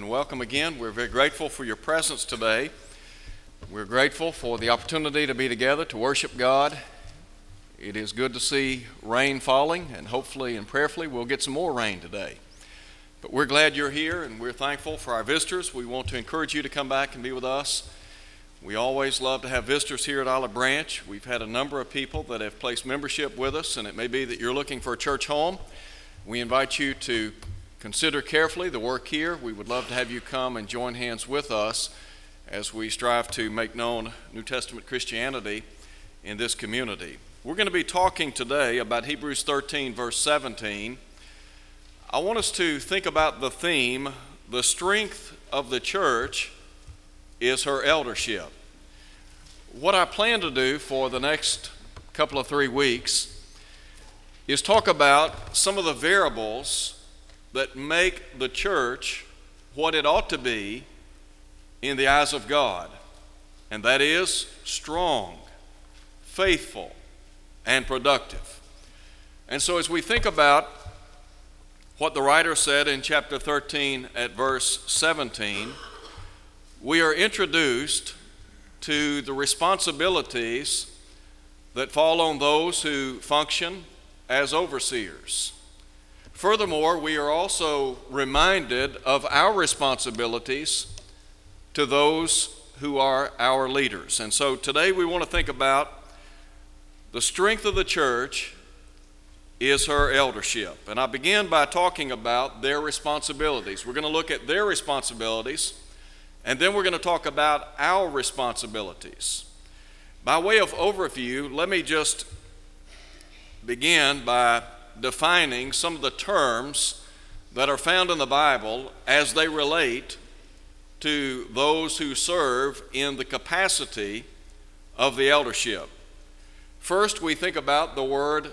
And welcome again. We're very grateful for your presence today. We're grateful for the opportunity to be together to worship God. It is good to see rain falling, and hopefully and prayerfully we'll get some more rain today. But we're glad you're here, and we're thankful for our visitors. We want to encourage you to come back and be with us. We always love to have visitors here at Olive Branch. We've had a number of people that have placed membership with us, and it may be that you're looking for a church home. We invite you to Consider carefully the work here. We would love to have you come and join hands with us as we strive to make known New Testament Christianity in this community. We're going to be talking today about Hebrews 13, verse 17. I want us to think about the theme the strength of the church is her eldership. What I plan to do for the next couple of three weeks is talk about some of the variables that make the church what it ought to be in the eyes of God, and that is strong, faithful, and productive. And so, as we think about what the writer said in chapter 13 at verse 17, we are introduced to the responsibilities that fall on those who function as overseers. Furthermore, we are also reminded of our responsibilities to those who are our leaders. And so today we want to think about the strength of the church is her eldership. And I begin by talking about their responsibilities. We're going to look at their responsibilities, and then we're going to talk about our responsibilities. By way of overview, let me just begin by defining some of the terms that are found in the Bible as they relate to those who serve in the capacity of the eldership. First, we think about the word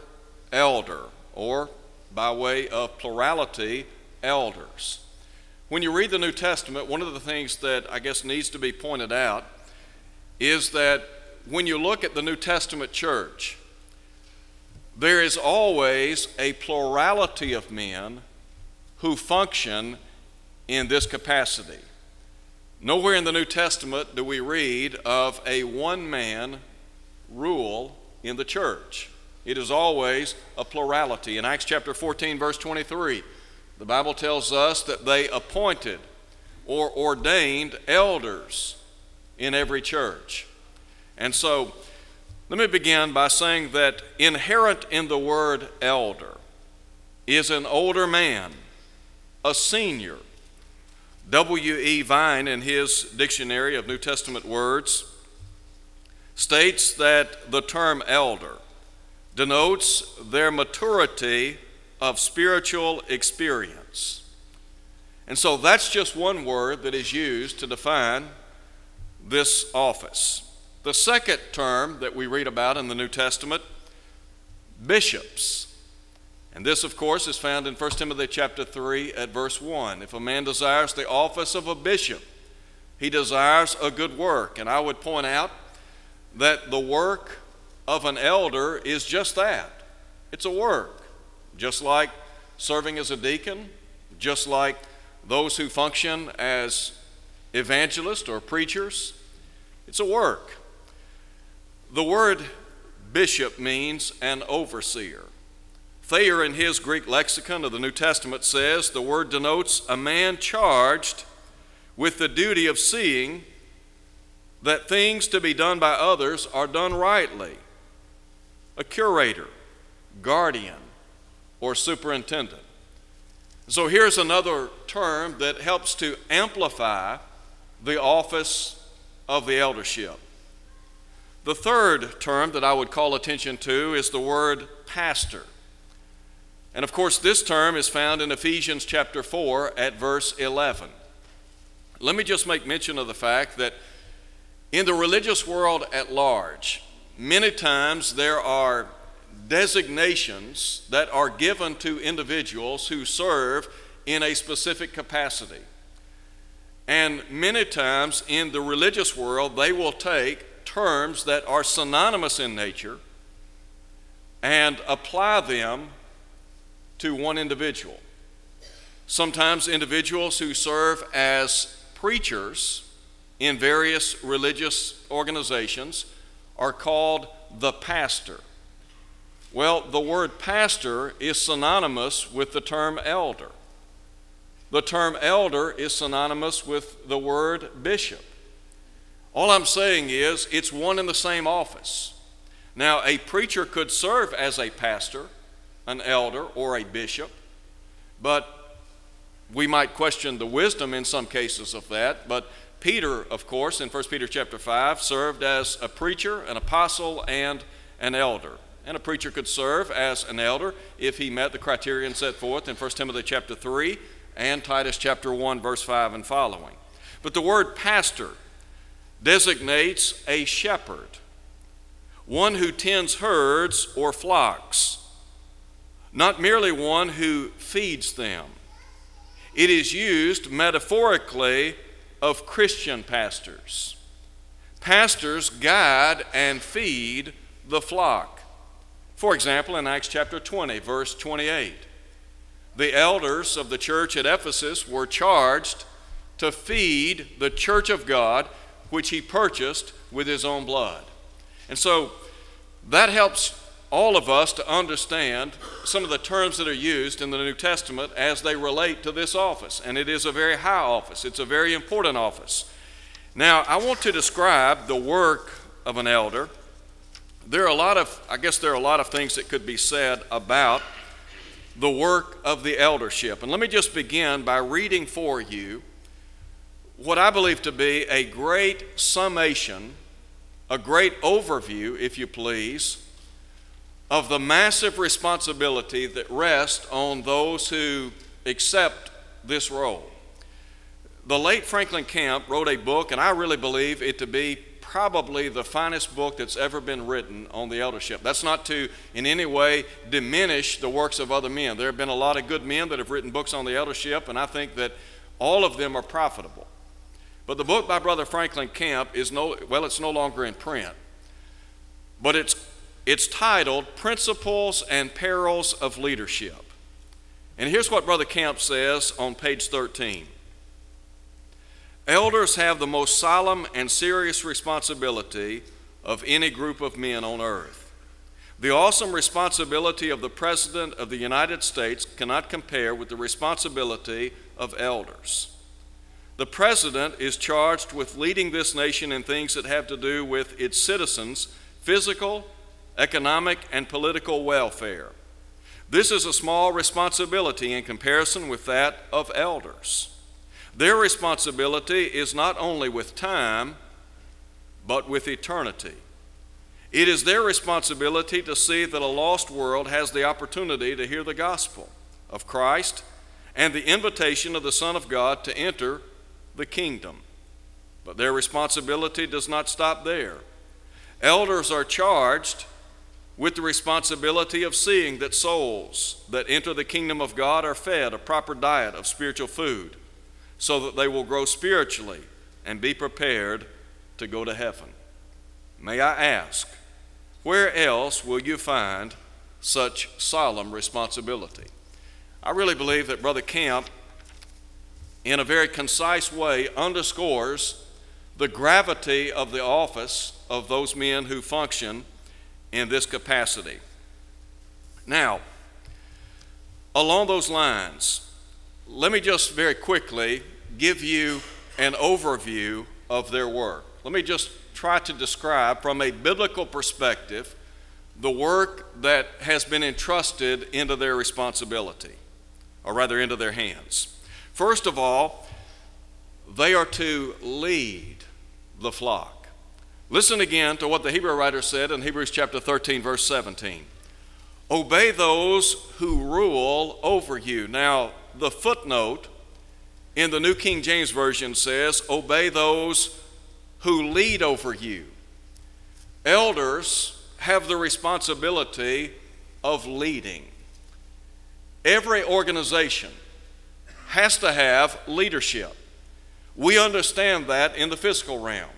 elder, or by way of plurality, elders. When you read the New Testament, one of the things that I guess needs to be pointed out is that when you look at the New Testament church, there is always a plurality of men who function in this capacity. Nowhere in the New Testament do we read of a one man rule in the church. It is always a plurality. In Acts chapter 14, verse 23, the Bible tells us that they appointed or ordained elders in every church. And so let me begin by saying that inherent in the word elder is an older man, a senior. W.E. Vine, in his dictionary of New Testament words, states that the term elder denotes their maturity of spiritual experience. And so that's just one word that is used to define this office. The second term that we read about in the New Testament, bishops. And this, of course, is found in 1 Timothy chapter 3 at verse 1. If a man desires the office of a bishop, he desires a good work. And I would point out that the work of an elder is just that it's a work. Just like serving as a deacon, just like those who function as evangelists or preachers, it's a work. The word bishop means an overseer. Thayer, in his Greek lexicon of the New Testament, says the word denotes a man charged with the duty of seeing that things to be done by others are done rightly. A curator, guardian, or superintendent. So here's another term that helps to amplify the office of the eldership. The third term that I would call attention to is the word pastor. And of course, this term is found in Ephesians chapter 4 at verse 11. Let me just make mention of the fact that in the religious world at large, many times there are designations that are given to individuals who serve in a specific capacity. And many times in the religious world, they will take terms that are synonymous in nature and apply them to one individual. Sometimes individuals who serve as preachers in various religious organizations are called the pastor. Well, the word pastor is synonymous with the term elder. The term elder is synonymous with the word bishop. All I'm saying is it's one and the same office. Now, a preacher could serve as a pastor, an elder, or a bishop, but we might question the wisdom in some cases of that. But Peter, of course, in 1 Peter chapter 5, served as a preacher, an apostle, and an elder. And a preacher could serve as an elder if he met the criterion set forth in 1 Timothy chapter 3 and Titus chapter 1 verse 5 and following. But the word pastor designates a shepherd, one who tends herds or flocks, not merely one who feeds them. It is used metaphorically of Christian pastors. Pastors guide and feed the flock. For example, in Acts chapter 20, verse 28, the elders of the church at Ephesus were charged to feed the church of God, which he purchased with his own blood. And so that helps all of us to understand some of the terms that are used in the New Testament as they relate to this office. And it is a very high office, it's a very important office. Now, I want to describe the work of an elder there are a lot of, I guess, there are a lot of things that could be said about the work of the eldership. And let me just begin by reading for you what I believe to be a great summation, a great overview, if you please, of the massive responsibility that rests on those who accept this role. The late Franklin Camp wrote a book, and I really believe it to be probably the finest book that's ever been written on the eldership. That's not to in any way diminish the works of other men. There have been a lot of good men that have written books on the eldership, and I think that all of them are profitable. But the book by Brother Franklin Camp is no, well, it's no longer in print. But it's, it's titled Principles and Perils of Leadership. And here's what Brother Camp says on page 13. Elders have the most solemn and serious responsibility of any group of men on earth. The awesome responsibility of the President of the United States cannot compare with the responsibility of elders. The President is charged with leading this nation in things that have to do with its citizens' physical, economic, and political welfare. This is a small responsibility in comparison with that of elders. Their responsibility is not only with time, but with eternity. It is their responsibility to see that a lost world has the opportunity to hear the gospel of Christ and the invitation of the Son of God to enter the kingdom. But their responsibility does not stop there. Elders are charged with the responsibility of seeing that souls that enter the kingdom of God are fed a proper diet of spiritual food so that they will grow spiritually and be prepared to go to heaven. May I ask, where else will you find such solemn responsibility? I really believe that Brother Camp, in a very concise way, underscores the gravity of the office of those men who function in this capacity. Now, along those lines, let me just very quickly give you an overview of their work. Let me just try to describe from a biblical perspective the work that has been entrusted into their responsibility, or rather into their hands. First of all, they are to lead the flock. Listen again to what the Hebrew writer said in Hebrews chapter 13, verse 17. Obey those who rule over you. Now, the footnote in the New King James Version says, Obey those who lead over you. Elders have the responsibility of leading. Every organization has to have leadership. We understand that in the physical realm.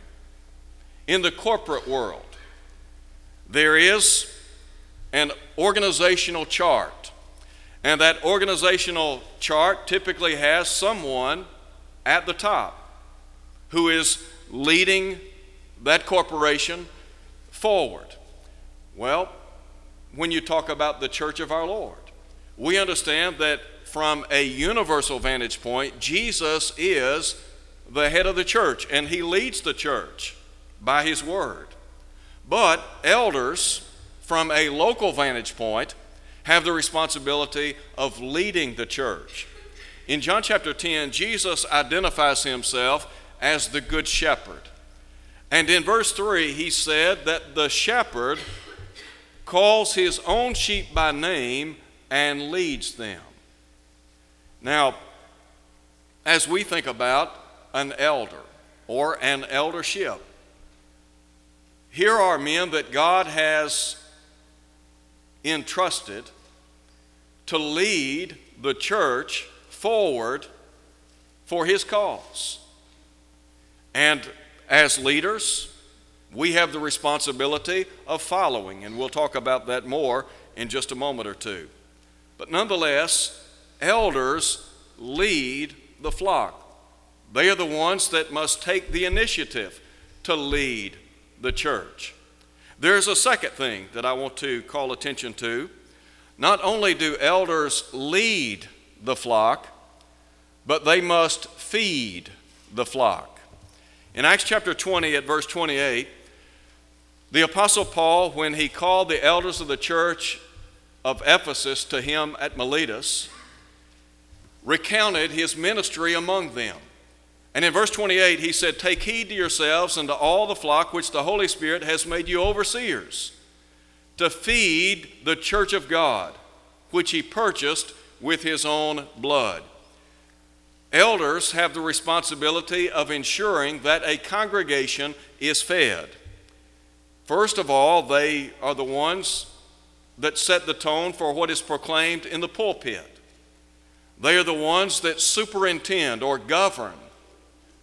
In the corporate world, there is an organizational chart And that organizational chart typically has someone at the top who is leading that corporation forward. Well, when you talk about the church of our Lord, we understand that from a universal vantage point, Jesus is the head of the church and he leads the church by his word. But elders, from a local vantage point, have the responsibility of leading the church. In John chapter 10, Jesus identifies himself as the good shepherd. And in verse 3, he said that the shepherd calls his own sheep by name and leads them. Now, as we think about an elder or an eldership, here are men that God has entrusted to lead the church forward for his cause. And as leaders, we have the responsibility of following, and we'll talk about that more in just a moment or two. But nonetheless, elders lead the flock. They are the ones that must take the initiative to lead the church. There's a second thing that I want to call attention to. Not only do elders lead the flock, but they must feed the flock. In Acts chapter 20, at verse 28, the Apostle Paul, when he called the elders of the church of Ephesus to him at Miletus, recounted his ministry among them. And in verse 28, he said, Take heed to yourselves and to all the flock which the Holy Spirit has made you overseers, to feed the church of God, which he purchased with his own blood. Elders have the responsibility of ensuring that a congregation is fed. First of all, they are the ones that set the tone for what is proclaimed in the pulpit. They are the ones that superintend or govern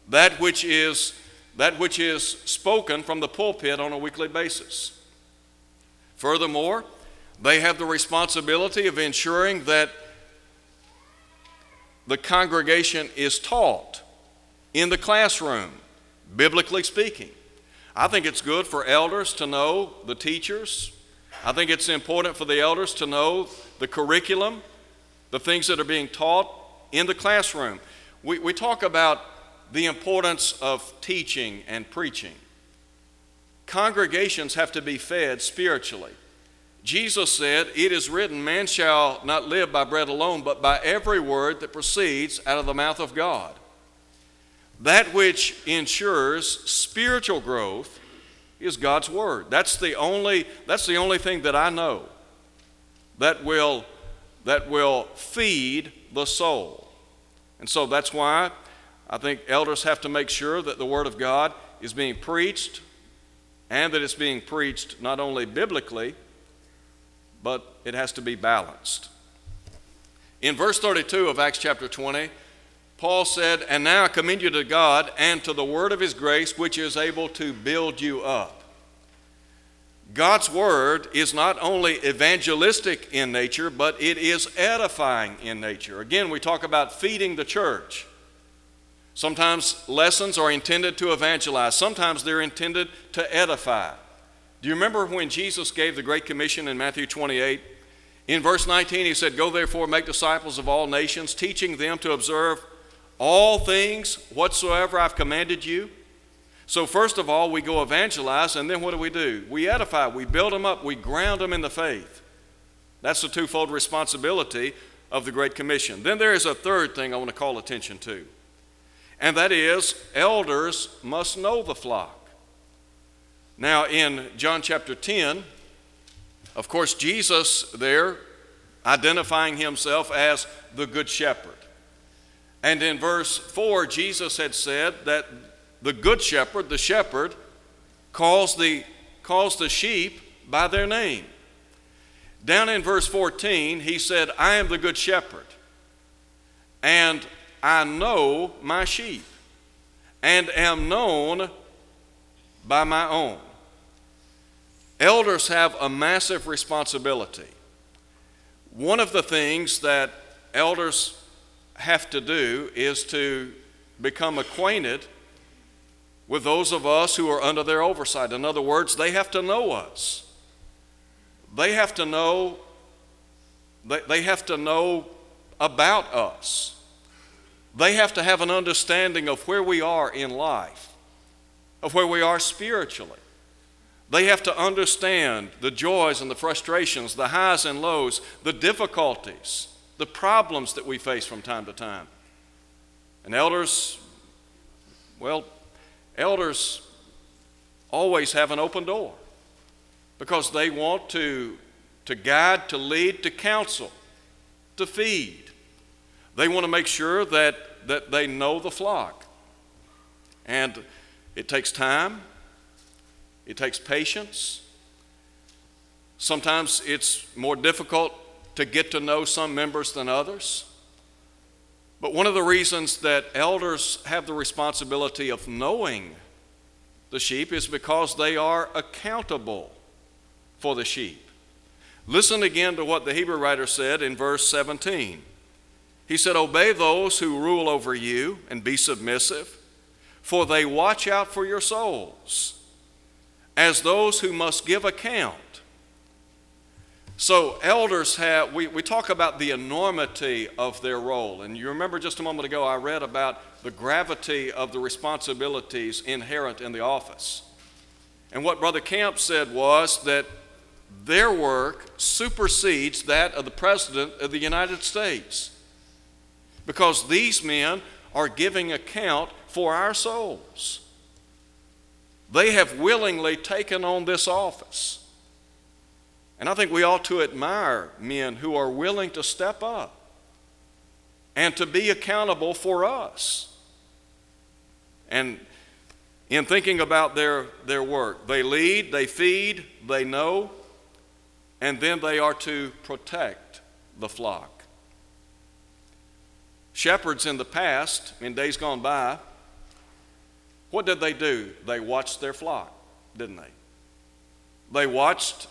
that which is that which is spoken from the pulpit on a weekly basis. Furthermore, they have the responsibility of ensuring that the congregation is taught in the classroom, biblically speaking. I think it's good for elders to know the teachers. I think it's important for the elders to know the curriculum, the things that are being taught in the classroom. We, we talk about the importance of teaching and preaching. Congregations have to be fed spiritually. Jesus said, It is written, man shall not live by bread alone, but by every word that proceeds out of the mouth of God. That which ensures spiritual growth is God's word. That's the only, that's the only thing that I know that will, that will feed the soul. And so that's why I think elders have to make sure that the Word of God is being preached and that it's being preached not only biblically, but it has to be balanced. In verse 32 of Acts chapter 20, Paul said, And now I commend you to God and to the word of his grace, which is able to build you up. God's word is not only evangelistic in nature, but it is edifying in nature. Again, we talk about feeding the church. Sometimes lessons are intended to evangelize, sometimes they're intended to edify. Do you remember when Jesus gave the Great Commission in Matthew 28? In verse 19, he said, Go therefore, make disciples of all nations, teaching them to observe all things whatsoever I've commanded you. So, first of all, we go evangelize, and then what do we do? We edify, we build them up, we ground them in the faith. That's the twofold responsibility of the Great Commission. Then there is a third thing I want to call attention to and that is, elders must know the flock. Now, in John chapter 10, of course, Jesus there identifying himself as the Good Shepherd. And in verse 4, Jesus had said that the Good Shepherd, the shepherd, calls the, calls the sheep by their name. Down in verse 14, he said, I am the Good Shepherd. And I know my sheep and am known by my own. Elders have a massive responsibility. one of the things that elders have to do is to become acquainted with those of us who are under their oversight. In other words, they have to know us. They have to know they have to know about us. They have to have an understanding of where we are in life, of where we are spiritually. They have to understand the joys and the frustrations, the highs and lows, the difficulties, the problems that we face from time to time. And elders, well, elders always have an open door because they want to, to guide, to lead, to counsel, to feed. They want to make sure that, that they know the flock. And it takes time, it takes patience. Sometimes it's more difficult to get to know some members than others. But one of the reasons that elders have the responsibility of knowing the sheep is because they are accountable for the sheep. Listen again to what the Hebrew writer said in verse 17. He said, Obey those who rule over you and be submissive, for they watch out for your souls as those who must give account. So, elders have, we, we talk about the enormity of their role. And you remember just a moment ago, I read about the gravity of the responsibilities inherent in the office. And what Brother Camp said was that their work supersedes that of the President of the United States. Because these men are giving account for our souls. They have willingly taken on this office. And I think we ought to admire men who are willing to step up and to be accountable for us. And in thinking about their, their work, they lead, they feed, they know, and then they are to protect the flock. Shepherds in the past, in days gone by, what did they do? They watched their flock, didn't they? They watched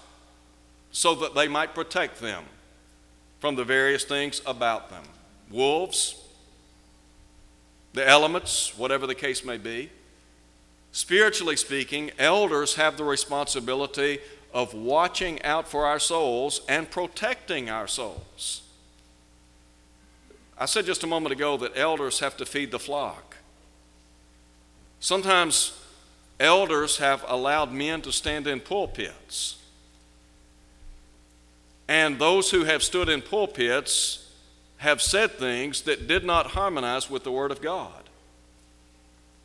so that they might protect them from the various things about them wolves, the elements, whatever the case may be. Spiritually speaking, elders have the responsibility of watching out for our souls and protecting our souls. I said just a moment ago that elders have to feed the flock. Sometimes elders have allowed men to stand in pulpits. And those who have stood in pulpits have said things that did not harmonize with the Word of God.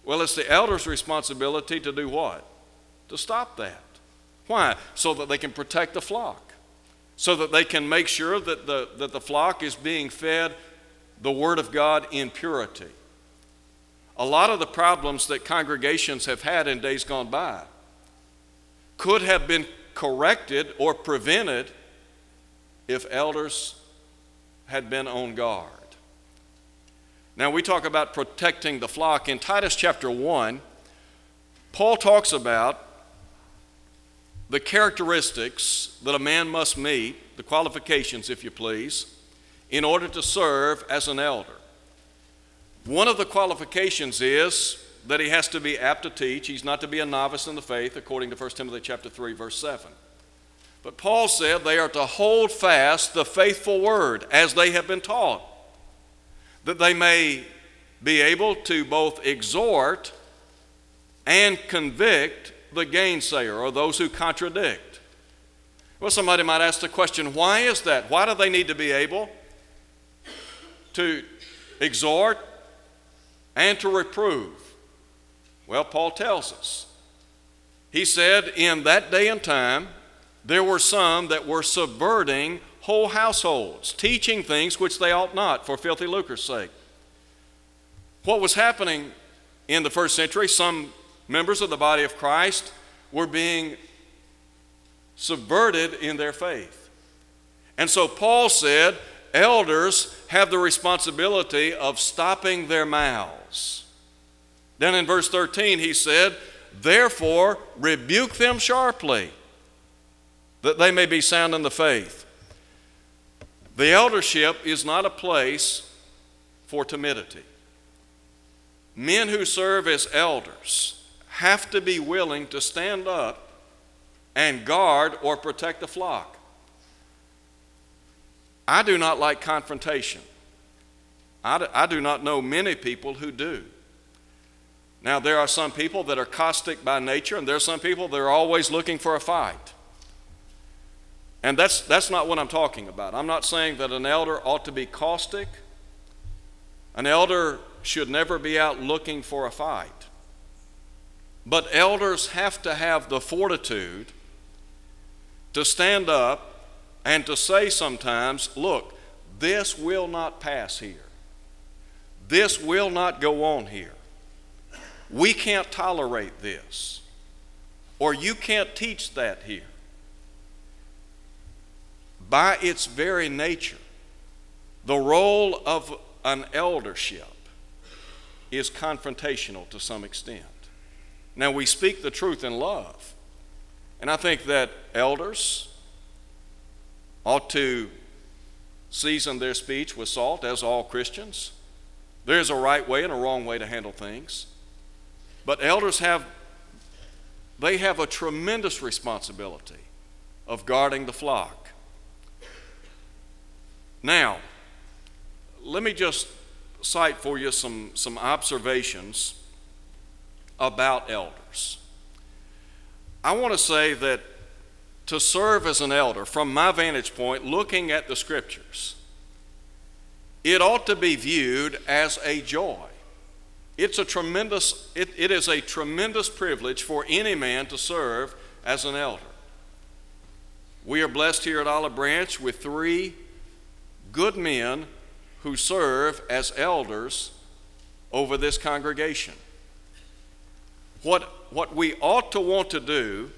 Well, it's the elder's responsibility to do what? To stop that. Why? So that they can protect the flock, so that they can make sure that the, that the flock is being fed the Word of God in purity. A lot of the problems that congregations have had in days gone by could have been corrected or prevented if elders had been on guard. Now, we talk about protecting the flock. In Titus chapter 1, Paul talks about the characteristics that a man must meet, the qualifications, if you please, in order to serve as an elder. One of the qualifications is that he has to be apt to teach. He's not to be a novice in the faith, according to 1 Timothy chapter 3, verse 7. But Paul said they are to hold fast the faithful word as they have been taught, that they may be able to both exhort and convict the gainsayer or those who contradict. Well, somebody might ask the question why is that? Why do they need to be able to exhort and to reprove? Well, Paul tells us. He said, In that day and time, there were some that were subverting whole households, teaching things which they ought not for filthy lucre's sake. What was happening in the first century, some members of the body of Christ were being subverted in their faith. And so Paul said, elders have the responsibility of stopping their mouths. Then in verse 13, he said, Therefore, rebuke them sharply, that they may be sound in the faith. The eldership is not a place for timidity. Men who serve as elders have to be willing to stand up and guard or protect the flock. I do not like confrontation. I do not know many people who do. Now, there are some people that are caustic by nature, and there are some people that are always looking for a fight. And that's, that's not what I'm talking about. I'm not saying that an elder ought to be caustic. An elder should never be out looking for a fight. But elders have to have the fortitude to stand up and to say sometimes, look, this will not pass here. This will not go on here. We can't tolerate this. Or you can't teach that here. By its very nature, the role of an eldership is confrontational to some extent. Now, we speak the truth in love. And I think that elders ought to season their speech with salt, as all Christians. There's a right way and a wrong way to handle things. But elders have they have a tremendous responsibility of guarding the flock. Now, let me just cite for you some, some observations about elders. I want to say that to serve as an elder, from my vantage point, looking at the scriptures, it ought to be viewed as a joy. It's a tremendous, it, it is a tremendous privilege for any man to serve as an elder. We are blessed here at Olive Branch with three good men who serve as elders over this congregation. What, what we ought to want to do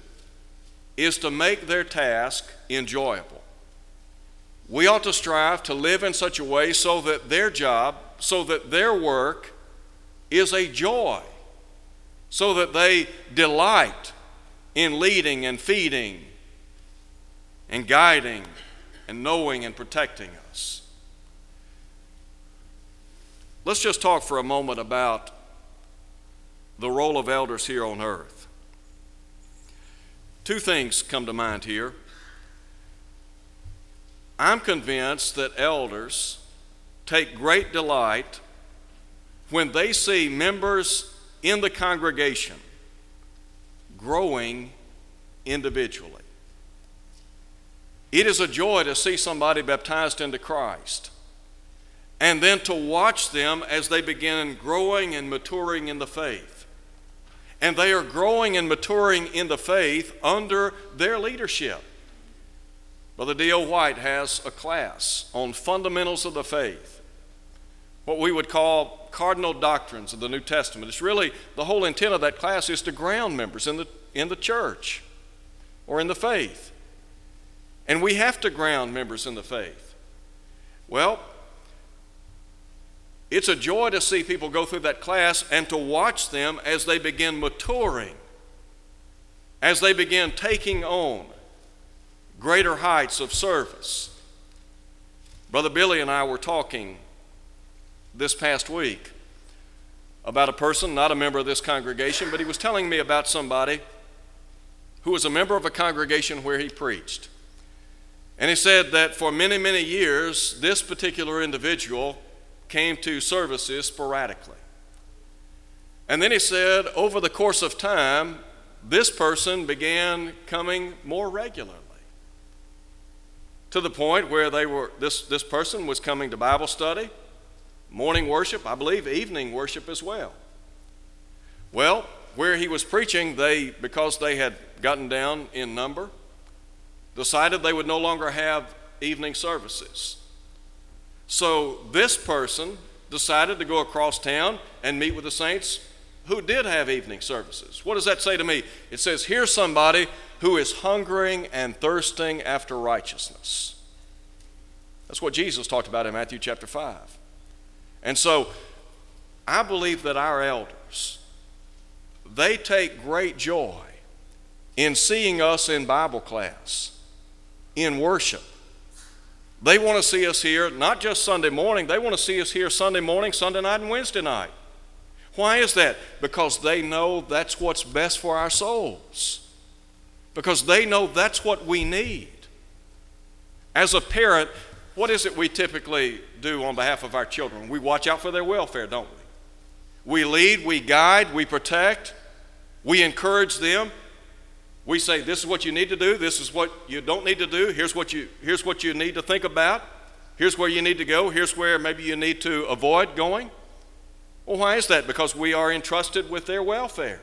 is to make their task enjoyable. We ought to strive to live in such a way so that their job, so that their work is a joy so that they delight in leading and feeding and guiding and knowing and protecting us. Let's just talk for a moment about the role of elders here on earth. Two things come to mind here. I'm convinced that elders take great delight when they see members in the congregation growing individually. It is a joy to see somebody baptized into Christ and then to watch them as they begin growing and maturing in the faith. And they are growing and maturing in the faith under their leadership. Brother D.O. White has a class on fundamentals of the faith what we would call cardinal doctrines of the New Testament. It's really the whole intent of that class is to ground members in the, in the church or in the faith. And we have to ground members in the faith. Well, it's a joy to see people go through that class and to watch them as they begin maturing, as they begin taking on greater heights of service. Brother Billy and I were talking this past week about a person, not a member of this congregation, but he was telling me about somebody who was a member of a congregation where he preached. And he said that for many, many years, this particular individual came to services sporadically. And then he said, over the course of time, this person began coming more regularly to the point where they were this, this person was coming to Bible study morning worship, I believe evening worship as well. Well, where he was preaching, they, because they had gotten down in number, decided they would no longer have evening services. So this person decided to go across town and meet with the saints who did have evening services. What does that say to me? It says, here's somebody who is hungering and thirsting after righteousness. That's what Jesus talked about in Matthew chapter 5. And so I believe that our elders, they take great joy in seeing us in Bible class, in worship. They want to see us here not just Sunday morning, they want to see us here Sunday morning, Sunday night, and Wednesday night. Why is that? Because they know that's what's best for our souls. Because they know that's what we need. As a parent, what is it we typically do on behalf of our children? We watch out for their welfare, don't we? We lead, we guide, we protect, we encourage them. We say, This is what you need to do, this is what you don't need to do, here's what you, here's what you need to think about, here's where you need to go, here's where maybe you need to avoid going. Well, why is that? Because we are entrusted with their welfare.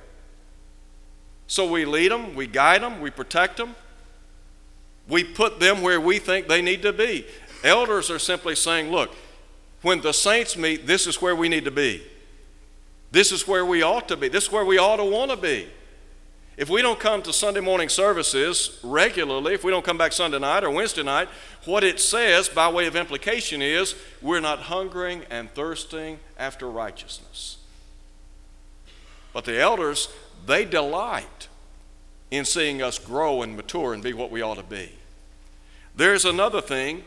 So we lead them, we guide them, we protect them, we put them where we think they need to be. Elders are simply saying, look, when the saints meet, this is where we need to be. This is where we ought to be. This is where we ought to want to be. If we don't come to Sunday morning services regularly, if we don't come back Sunday night or Wednesday night, what it says by way of implication is we're not hungering and thirsting after righteousness. But the elders, they delight in seeing us grow and mature and be what we ought to be. There's another thing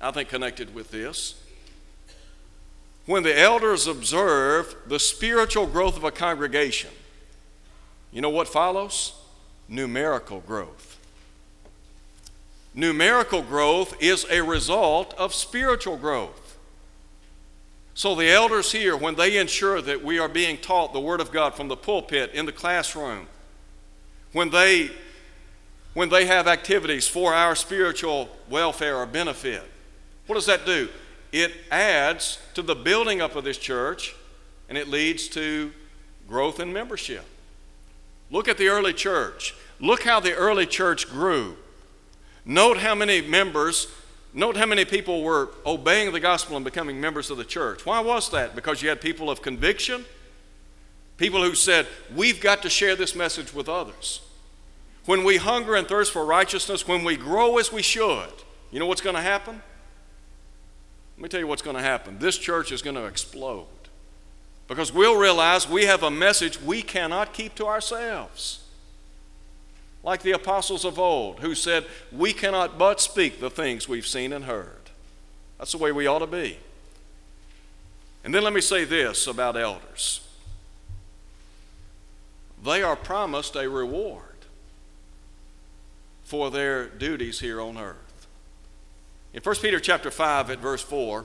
I think connected with this. When the elders observe the spiritual growth of a congregation, you know what follows? Numerical growth. Numerical growth is a result of spiritual growth. So the elders here, when they ensure that we are being taught the Word of God from the pulpit in the classroom, when they when they have activities for our spiritual welfare or benefit, what does that do? It adds to the building up of this church and it leads to growth in membership. Look at the early church. Look how the early church grew. Note how many members, note how many people were obeying the gospel and becoming members of the church. Why was that? Because you had people of conviction, people who said, We've got to share this message with others. When we hunger and thirst for righteousness, when we grow as we should, you know what's going to happen? Let me tell you what's going to happen. This church is going to explode because we'll realize we have a message we cannot keep to ourselves. Like the apostles of old who said, We cannot but speak the things we've seen and heard. That's the way we ought to be. And then let me say this about elders they are promised a reward for their duties here on earth. In 1 Peter chapter 5 at verse 4,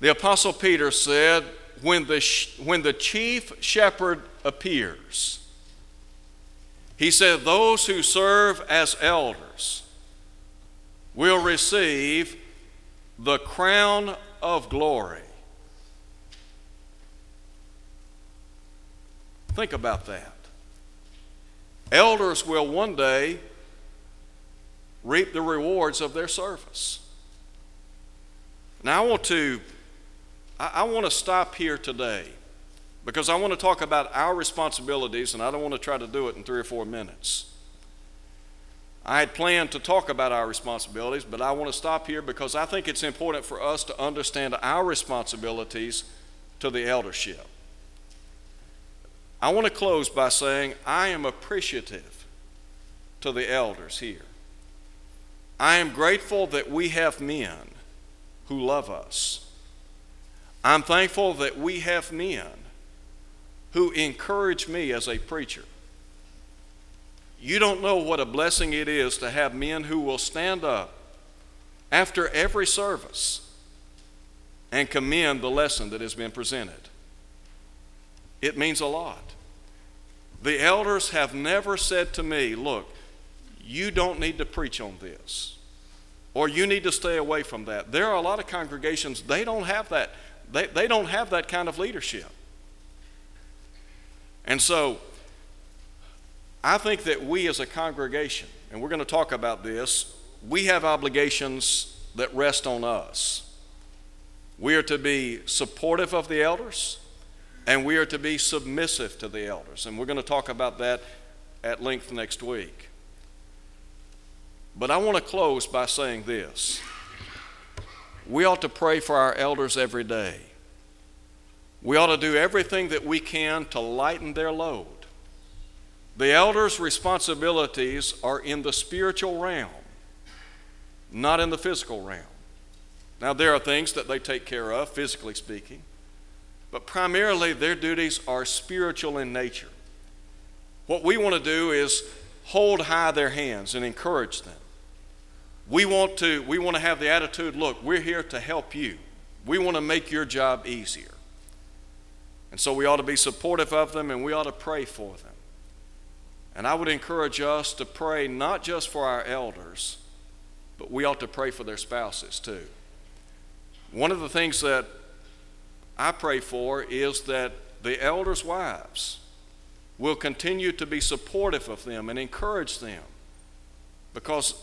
the apostle Peter said, when the, when the chief shepherd appears, he said, Those who serve as elders will receive the crown of glory. Think about that. Elders will one day reap the rewards of their service. Now, I want to, I, I want to stop here today because I want to talk about our responsibilities, and I don't want to try to do it in three or four minutes. I had planned to talk about our responsibilities, but I want to stop here because I think it's important for us to understand our responsibilities to the eldership. I want to close by saying I am appreciative to the elders here. I am grateful that we have men who love us. I'm thankful that we have men who encourage me as a preacher. You don't know what a blessing it is to have men who will stand up after every service and commend the lesson that has been presented. It means a lot. The elders have never said to me, Look, you don't need to preach on this, or you need to stay away from that. There are a lot of congregations, they don't have that. They, they don't have that kind of leadership. And so, I think that we as a congregation, and we're going to talk about this, we have obligations that rest on us. We are to be supportive of the elders, and we are to be submissive to the elders. And we're going to talk about that at length next week. But I want to close by saying this we ought to pray for our elders every day. We ought to do everything that we can to lighten their load. The elders' responsibilities are in the spiritual realm. not in the physical realm. Now, there are things that they take care of, physically speaking, but primarily their duties are spiritual in nature. What we want to do is hold high their hands and encourage them. We want to, we want to have the attitude look, we're here to help you. We want to make your job easier. And so we ought to be supportive of them and we ought to pray for them. And I would encourage us to pray not just for our elders, but we ought to pray for their spouses too. One of the things that I pray for is that the elders' wives will continue to be supportive of them and encourage them because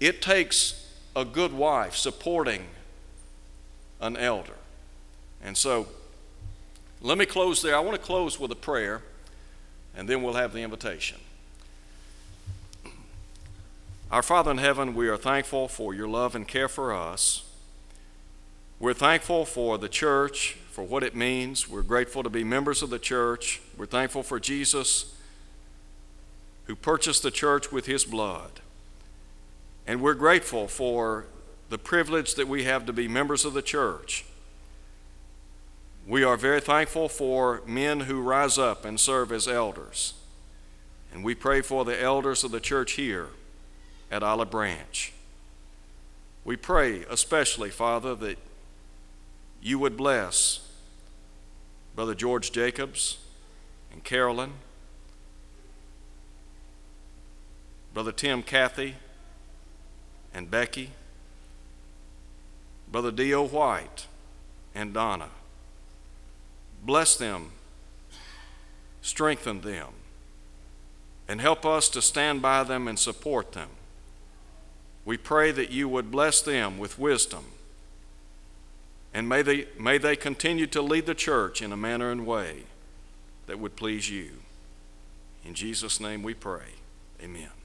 it takes a good wife supporting an elder. And so, let me close there. I want to close with a prayer, and then we'll have the invitation. Our Father in heaven, we are thankful for your love and care for us. We're thankful for the church, for what it means. We're grateful to be members of the church. We're thankful for Jesus, who purchased the church with his blood. And we're grateful for the privilege that we have to be members of the church. We are very thankful for men who rise up and serve as elders. And we pray for the elders of the church here at Olive Branch. We pray especially, Father, that you would bless Brother George Jacobs and Carolyn, Brother Tim Cathy, and Becky, Brother D.O. White and Donna. Bless them, strengthen them, and help us to stand by them and support them. We pray that you would bless them with wisdom, and may they, may they continue to lead the church in a manner and way that would please you. In Jesus' name we pray. Amen.